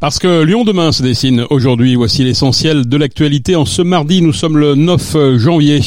Parce que Lyon demain se dessine aujourd'hui, voici l'essentiel de l'actualité. En ce mardi, nous sommes le 9 janvier.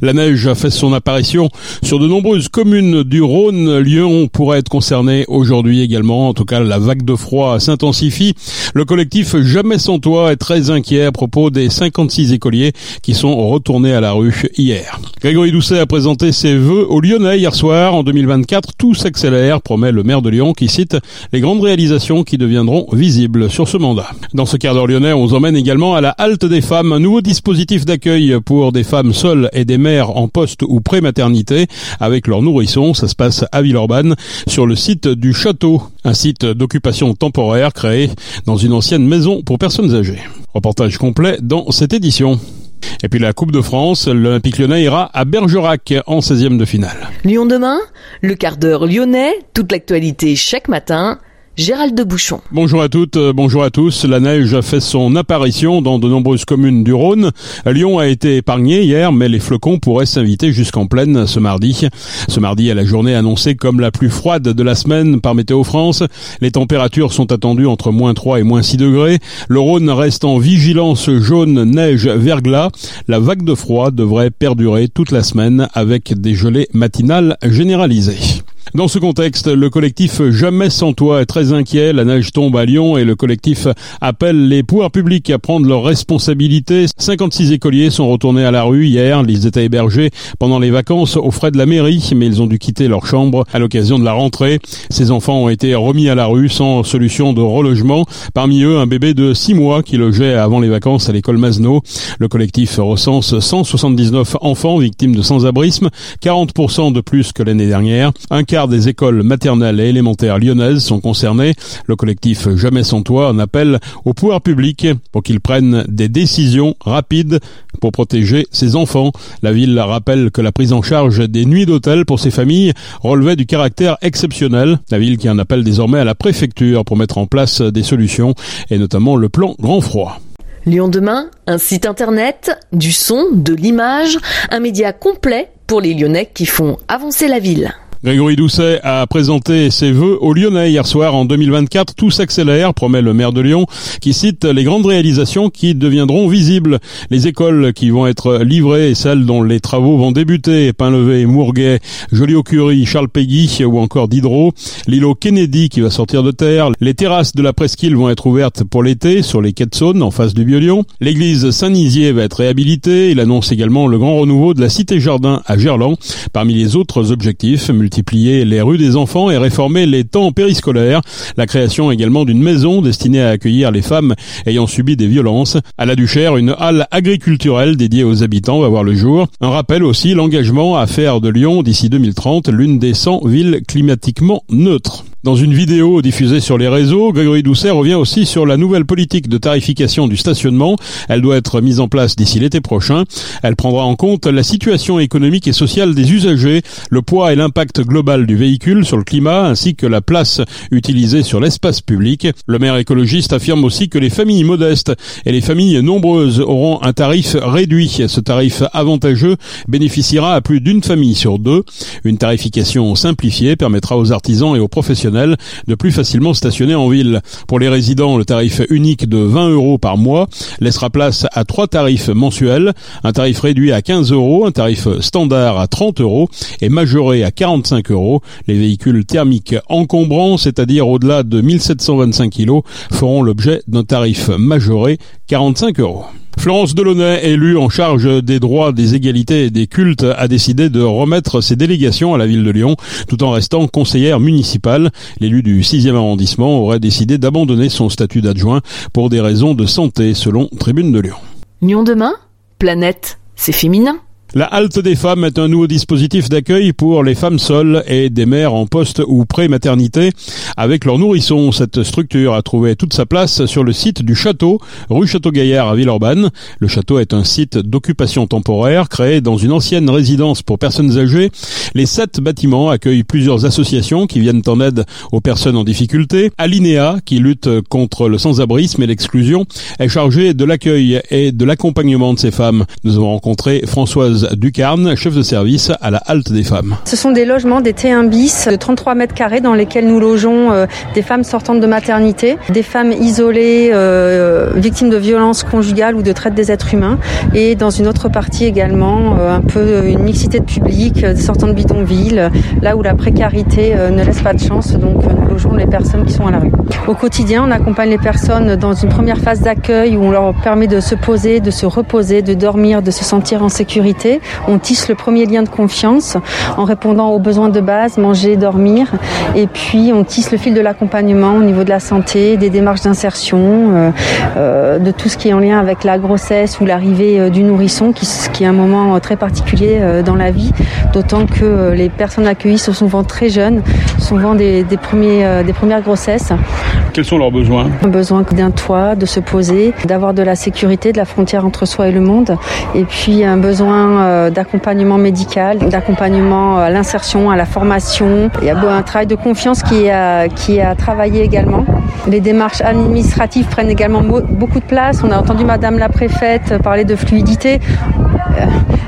La neige a fait son apparition sur de nombreuses communes du Rhône. Lyon pourrait être concerné aujourd'hui également. En tout cas, la vague de froid s'intensifie. Le collectif Jamais sans toi est très inquiet à propos des 56 écoliers qui sont retournés à la rue hier. Grégory Doucet a présenté ses vœux aux Lyonnais hier soir. En 2024, tout s'accélère, promet le maire de Lyon qui cite les grandes réalisations qui deviendront visibles sur ce mandat. Dans ce quart d'heure lyonnais, on vous emmène également à la halte des femmes, un nouveau dispositif d'accueil pour des femmes seules et des mères en poste ou pré-maternité avec leurs nourrissons. Ça se passe à Villeurbanne, sur le site du château, un site d'occupation temporaire créé dans une ancienne maison pour personnes âgées. Reportage complet dans cette édition. Et puis la Coupe de France, l'Olympique lyonnais ira à Bergerac en 16e de finale. Lyon demain, le quart d'heure lyonnais, toute l'actualité chaque matin Gérald de Bouchon. Bonjour à toutes, euh, bonjour à tous. La neige a fait son apparition dans de nombreuses communes du Rhône. Lyon a été épargné hier, mais les flocons pourraient s'inviter jusqu'en pleine ce mardi. Ce mardi, à la journée annoncée comme la plus froide de la semaine par Météo France, les températures sont attendues entre moins 3 et moins 6 degrés. Le Rhône reste en vigilance jaune, neige, verglas. La vague de froid devrait perdurer toute la semaine avec des gelées matinales généralisées. Dans ce contexte, le collectif Jamais sans toi est très inquiet. La neige tombe à Lyon et le collectif appelle les pouvoirs publics à prendre leurs responsabilités. 56 écoliers sont retournés à la rue hier. Ils étaient hébergés pendant les vacances aux frais de la mairie, mais ils ont dû quitter leur chambre à l'occasion de la rentrée. Ces enfants ont été remis à la rue sans solution de relogement. Parmi eux, un bébé de 6 mois qui logeait avant les vacances à l'école Masno. Le collectif recense 179 enfants victimes de sans-abrisme, 40% de plus que l'année dernière. Un quart des écoles maternelles et élémentaires lyonnaises sont concernées. Le collectif Jamais sans toi en appelle au pouvoir public pour qu'ils prennent des décisions rapides pour protéger ses enfants. La ville rappelle que la prise en charge des nuits d'hôtel pour ces familles relevait du caractère exceptionnel. La ville qui en appelle désormais à la préfecture pour mettre en place des solutions et notamment le plan grand froid. Lyon demain, un site internet, du son, de l'image, un média complet pour les Lyonnais qui font avancer la ville. Grégory Doucet a présenté ses vœux aux Lyonnais hier soir en 2024. Tout s'accélère, promet le maire de Lyon, qui cite les grandes réalisations qui deviendront visibles. Les écoles qui vont être livrées et celles dont les travaux vont débuter. Pain-Levé, Mourguet, Joliot-Curie, Charles Péguy ou encore Diderot. L'îlot Kennedy qui va sortir de terre. Les terrasses de la presqu'île vont être ouvertes pour l'été sur les quais de Saône en face du Vieux-Lyon. L'église Saint-Nizier va être réhabilitée. Il annonce également le grand renouveau de la cité-jardin à Gerland. Parmi les autres objectifs, multiplier les rues des enfants et réformer les temps périscolaires. La création également d'une maison destinée à accueillir les femmes ayant subi des violences. À la Duchère, une halle agriculturelle dédiée aux habitants va voir le jour. Un rappel aussi l'engagement à faire de Lyon d'ici 2030 l'une des 100 villes climatiquement neutres. Dans une vidéo diffusée sur les réseaux, Grégory Doucet revient aussi sur la nouvelle politique de tarification du stationnement. Elle doit être mise en place d'ici l'été prochain. Elle prendra en compte la situation économique et sociale des usagers, le poids et l'impact global du véhicule sur le climat, ainsi que la place utilisée sur l'espace public. Le maire écologiste affirme aussi que les familles modestes et les familles nombreuses auront un tarif réduit. Ce tarif avantageux bénéficiera à plus d'une famille sur deux. Une tarification simplifiée permettra aux artisans et aux professionnels de plus facilement stationner en ville. Pour les résidents, le tarif unique de 20 euros par mois laissera place à trois tarifs mensuels, un tarif réduit à 15 euros, un tarif standard à 30 euros et majoré à 45 Les véhicules thermiques encombrants, c'est-à-dire au-delà de 1725 kg, feront l'objet d'un tarif majoré 45 euros. Florence Delaunay, élue en charge des droits, des égalités et des cultes, a décidé de remettre ses délégations à la ville de Lyon, tout en restant conseillère municipale. L'élu du 6e arrondissement aurait décidé d'abandonner son statut d'adjoint pour des raisons de santé, selon Tribune de Lyon. Lyon demain? Planète, c'est féminin la halte des femmes est un nouveau dispositif d'accueil pour les femmes seules et des mères en poste ou pré-maternité avec leurs nourrissons. Cette structure a trouvé toute sa place sur le site du château, rue Château-Gaillard à Villeurbanne. Le château est un site d'occupation temporaire créé dans une ancienne résidence pour personnes âgées. Les sept bâtiments accueillent plusieurs associations qui viennent en aide aux personnes en difficulté. Alinea, qui lutte contre le sans-abrisme et l'exclusion, est chargée de l'accueil et de l'accompagnement de ces femmes. Nous avons rencontré Françoise Françoise Ducarne, chef de service à la halte des femmes. Ce sont des logements, des T1 bis de 33 mètres carrés dans lesquels nous logeons euh, des femmes sortantes de maternité, des femmes isolées, euh, victimes de violences conjugales ou de traite des êtres humains, et dans une autre partie également euh, un peu une mixité de public, sortant de bidonville, là où la précarité ne laisse pas de chance, donc nous logeons les personnes qui sont à la rue. Au quotidien, on accompagne les personnes dans une première phase d'accueil où on leur permet de se poser, de se reposer, de dormir, de se sentir en sécurité. On tisse le premier lien de confiance en répondant aux besoins de base, manger, dormir. Et puis on tisse le fil de l'accompagnement au niveau de la santé, des démarches d'insertion, euh, euh, de tout ce qui est en lien avec la grossesse ou l'arrivée euh, du nourrisson, qui, est un moment très particulier dans la vie, d'autant que les personnes accueillies sont souvent très jeunes, souvent des premières grossesses. Quels sont leurs besoins? Un besoin d'un toit, de se poser, d'avoir de la sécurité, de la frontière entre soi et le monde, et puis un besoin d'accompagnement médical, d'accompagnement à l'insertion, à la formation. Il y a un travail de confiance qui a, qui a travaillé également. Les démarches administratives prennent également beaucoup de place. On a entendu Madame la préfète parler de fluidité. Euh,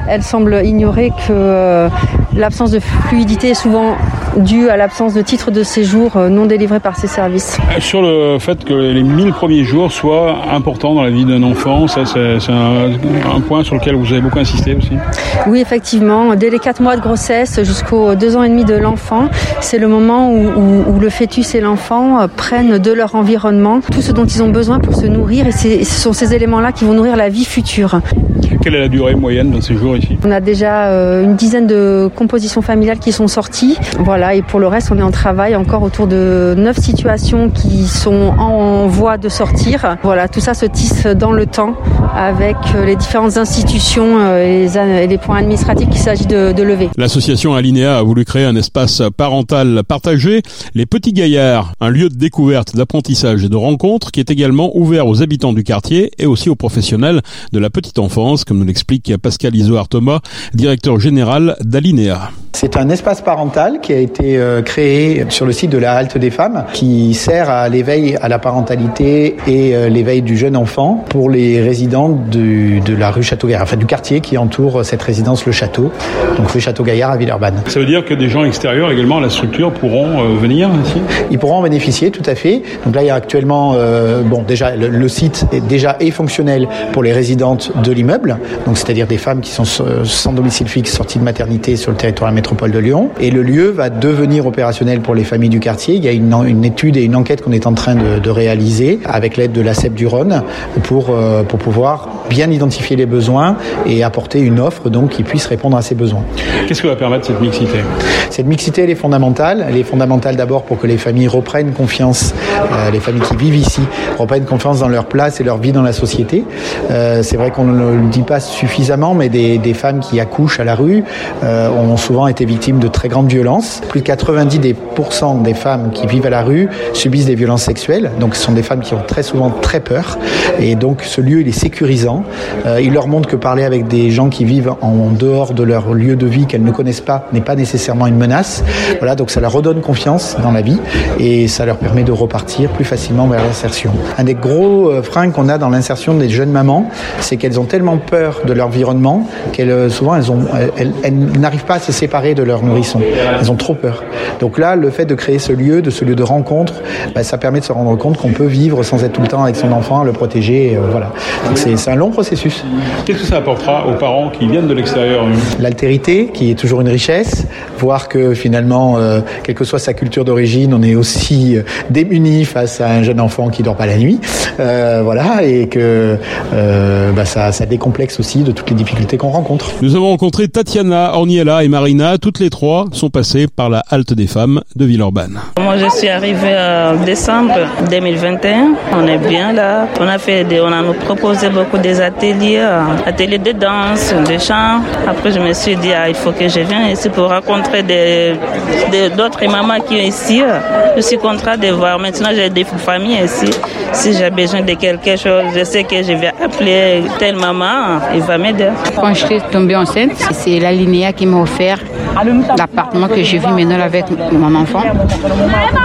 elle semble ignorer que euh, l'absence de fluidité est souvent due à l'absence de titre de séjour euh, non délivré par ces services. Sur le fait que les 1000 premiers jours soient importants dans la vie d'un enfant, ça c'est un, point sur lequel vous avez beaucoup insisté aussi Oui, effectivement. Dès les 4 mois de grossesse jusqu'aux 2 ans et demi de l'enfant, c'est le moment où, le fœtus et l'enfant prennent de leur environnement tout ce dont ils ont besoin pour se nourrir et ce sont ces éléments-là qui vont nourrir la vie future. Quelle est la durée moyenne de ces jours ici? On a déjà euh, une dizaine de compositions familiales qui sont sorties. Voilà, et pour le reste, on est en travail encore autour de neuf situations qui sont en voie de sortir. Voilà, tout ça se tisse dans le temps avec euh, les différentes institutions euh, et les, points administratifs qu'il s'agit de, de, lever. L'association Alinea a voulu créer un espace parental partagé, les Petits Gaillards, un lieu de découverte, d'apprentissage et de rencontre qui est également ouvert aux habitants du quartier et aussi aux professionnels de la petite enfance comme nous l'explique Pascal Isoard Thomas, directeur général d'Alinea. C'est un espace parental qui a été euh, créé sur le site de la Halte des Femmes, qui sert à l'éveil à la parentalité et l'éveil du jeune enfant pour les résidents de la rue Château-Gaillard, enfin du quartier qui entoure cette résidence Le Château, donc rue Château-Gaillard à Villeurbanne. Ça veut dire que des gens extérieurs également à la structure pourront euh, venir ici? Ils pourront en bénéficier, tout à fait. Donc là, il y a actuellement, bon, déjà, le, le, site est déjà est fonctionnel pour les résidentes de l'immeuble, donc c'est-à-dire des femmes qui sont sans domicile fixe sorties de maternité sur le territoire de la métropole de Lyon. Et le lieu va devenir opérationnel pour les familles du quartier. Il y a une, une étude et une enquête qu'on est en train de, de réaliser avec l'aide de la CEP du Rhône pour, euh, pour pouvoir bien identifier les besoins et apporter une offre donc qui puisse répondre à ces besoins. Qu'est-ce que va permettre cette mixité? Cette mixité, elle est fondamentale. Elle est fondamentale d'abord pour que les familles reprennent confiance, euh, les familles qui vivent ici reprennent confiance dans leur place et leur vie dans la société. Euh, c'est vrai qu'on ne le dit pas suffisamment, mais des, des femmes qui accouchent à la rue euh, ont souvent été victimes de très grandes violences. Plus de 90% des femmes qui vivent à la rue subissent des violences sexuelles. Donc ce sont des femmes qui ont très souvent très peur. Et donc ce lieu, il est Euh, il leur montre que parler avec des gens qui vivent en dehors de leur lieu de vie qu'elles ne connaissent pas n'est pas nécessairement une menace. Voilà, donc ça leur redonne confiance dans la vie et ça leur permet de repartir plus facilement vers l'insertion. Un des gros euh, freins qu'on a dans l'insertion des jeunes mamans, c'est qu'elles ont tellement peur de l'environnement qu'elles euh, souvent elles, n'arrivent pas à se séparer de leur nourrisson. Elles ont trop peur. Donc là, le fait de créer ce lieu, de ce lieu de rencontre, bah, ça permet de se rendre compte qu'on peut vivre sans être tout le temps avec son enfant, le protéger. Voilà. Donc un long processus. Qu'est-ce que ça apportera aux parents qui viennent de l'extérieur L'altérité, qui est toujours une richesse, voir que finalement, euh, quelle que soit sa culture d'origine, on est aussi euh, démuni face à un jeune enfant qui dort pas la nuit. Euh, voilà, et que euh, bah, ça, ça décomplexe aussi de toutes les difficultés qu'on rencontre. Nous avons rencontré Tatiana, Orniella et Marina. Toutes les trois sont passées par la halte des femmes de Villeurbanne. Moi, je suis arrivée en décembre 2021. On est bien là. On a fait des, on a nous proposé beaucoup des ateliers, ateliers de danse, de chant. Après, je me suis dit, ah, il faut que je vienne ici pour rencontrer des, d'autres mamans qui sont ici. Je suis contrainte de voir. Maintenant, j'ai des familles ici. Si j'ai besoin de quelque chose, je sais que je vais appeler telle maman, il va m'aider. Quand je suis tombée enceinte, c'est la Linéa qui m'a offert l'appartement que je vis maintenant avec mon enfant.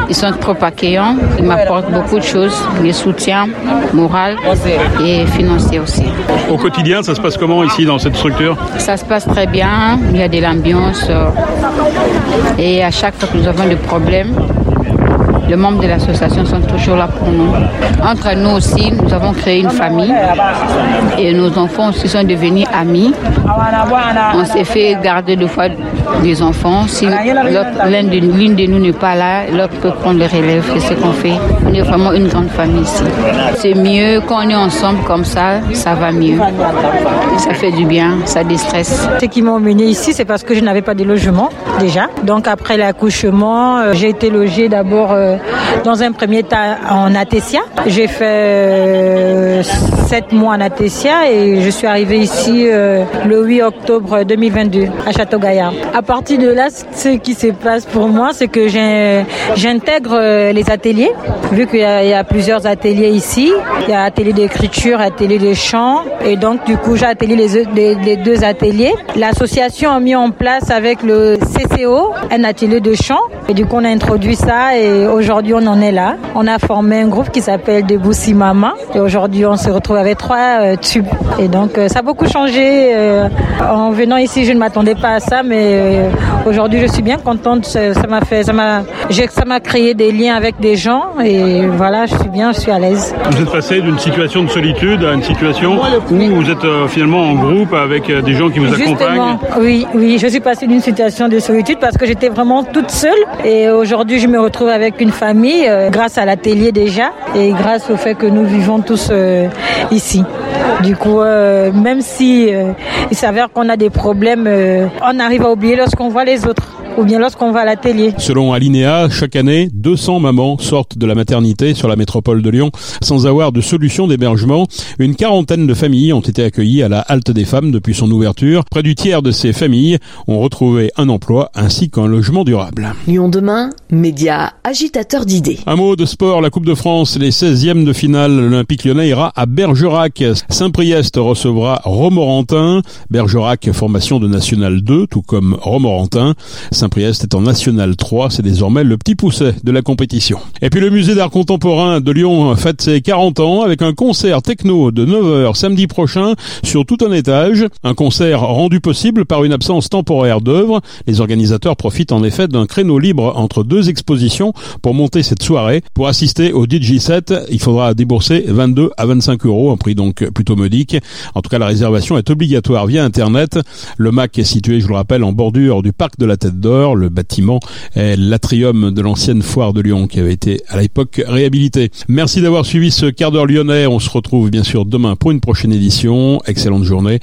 Ils sont trop accueillants, ils m'apportent beaucoup de choses, des soutiens moral et financiers. Aussi. Au quotidien, ça se passe comment ici dans cette structure Ça se passe très bien, il y a de l'ambiance. Et à chaque fois que nous avons des problèmes, les membres de l'association sont toujours là pour nous. Entre nous aussi, nous avons créé une famille et nos enfants aussi sont devenus amis. On s'est fait garder deux fois des enfants. Si l'une de, nous n'est pas là, l'autre peut prendre le relève. C'est ce qu'on fait? On est vraiment une grande famille ici. C'est mieux quand on est ensemble comme ça, ça va mieux. Ça fait du bien, ça déstresse. Ce qui m'ont mené ici, c'est parce que je n'avais pas de logement déjà. Donc après l'accouchement, euh, j'ai été logée d'abord euh, dans un premier temps en Atessia. J'ai fait euh, sept mois en Atessia et je suis arrivée ici euh, le 8 octobre 2022 à Château-Gaillard. À partir de là, ce qui se passe pour moi, c'est que j'intègre euh, les ateliers, vu qu'il y, a plusieurs ateliers ici. Il y a atelier d'écriture, atelier de chant, et donc du coup j'ai atelier les, deux ateliers. L'association a mis en place avec le CCO un atelier de chant, et du coup on a introduit ça et aujourd'hui on en est là. On a formé un groupe qui s'appelle Deboussi Mama. Et aujourd'hui, on se retrouve avec trois euh, tubes. Et donc, euh, ça a beaucoup changé. Euh, en venant ici, je ne m'attendais pas à ça, mais aujourd'hui, je suis bien contente. Ça m'a fait, ça m'a, ça m'a créé des liens avec des gens. Et voilà, je suis bien, je suis à l'aise. Vous êtes passé d'une situation de solitude à une situation où vous êtes finalement en groupe avec des gens qui vous accompagnent. Oui, oui, je suis passée d'une situation de solitude parce que j'étais vraiment toute seule. Et aujourd'hui, je me retrouve avec une famille grâce à l'atelier déjà et grâce au fait que nous vivons tous euh, ici. Du coup, euh, même si il s'avère qu'on a des problèmes, on arrive à oublier lorsqu'on voit les autres ou bien lorsqu'on va à l'atelier. Selon Alinea, chaque année, 200 mamans sortent de la maternité sur la métropole de Lyon sans avoir de solution d'hébergement. Une quarantaine de familles ont été accueillies à la Halte des Femmes depuis son ouverture. Près du tiers de ces familles ont retrouvé un emploi ainsi qu'un logement durable. Lyon demain, média agitateur d'idées. Un mot de sport, la Coupe de France, les 16e de finale, l'Olympique lyonnais ira à Bergerac. Saint-Priest recevra Romorantin. Bergerac, formation de National 2, tout comme Romorantin. Saint-Priest est en National 3, c'est désormais le petit pousset de la compétition. Et puis le musée d'art contemporain de Lyon fête ses 40 ans avec un concert techno de 9h samedi prochain sur tout un étage, un concert rendu possible par une absence temporaire d'œuvres. Les organisateurs profitent en effet d'un créneau libre entre deux expositions pour monter cette soirée. Pour assister au DJ set, il faudra débourser 22 à 25 euros, un prix donc plutôt modique. En tout cas, la réservation est obligatoire via Internet. Le MAC est situé, je le rappelle, en bordure du parc de la Tête d'Or le bâtiment est l'atrium de l'ancienne foire de Lyon qui avait été à l'époque réhabilité. Merci d'avoir suivi ce quart d'heure lyonnais. On se retrouve bien sûr demain pour une prochaine édition. Excellente journée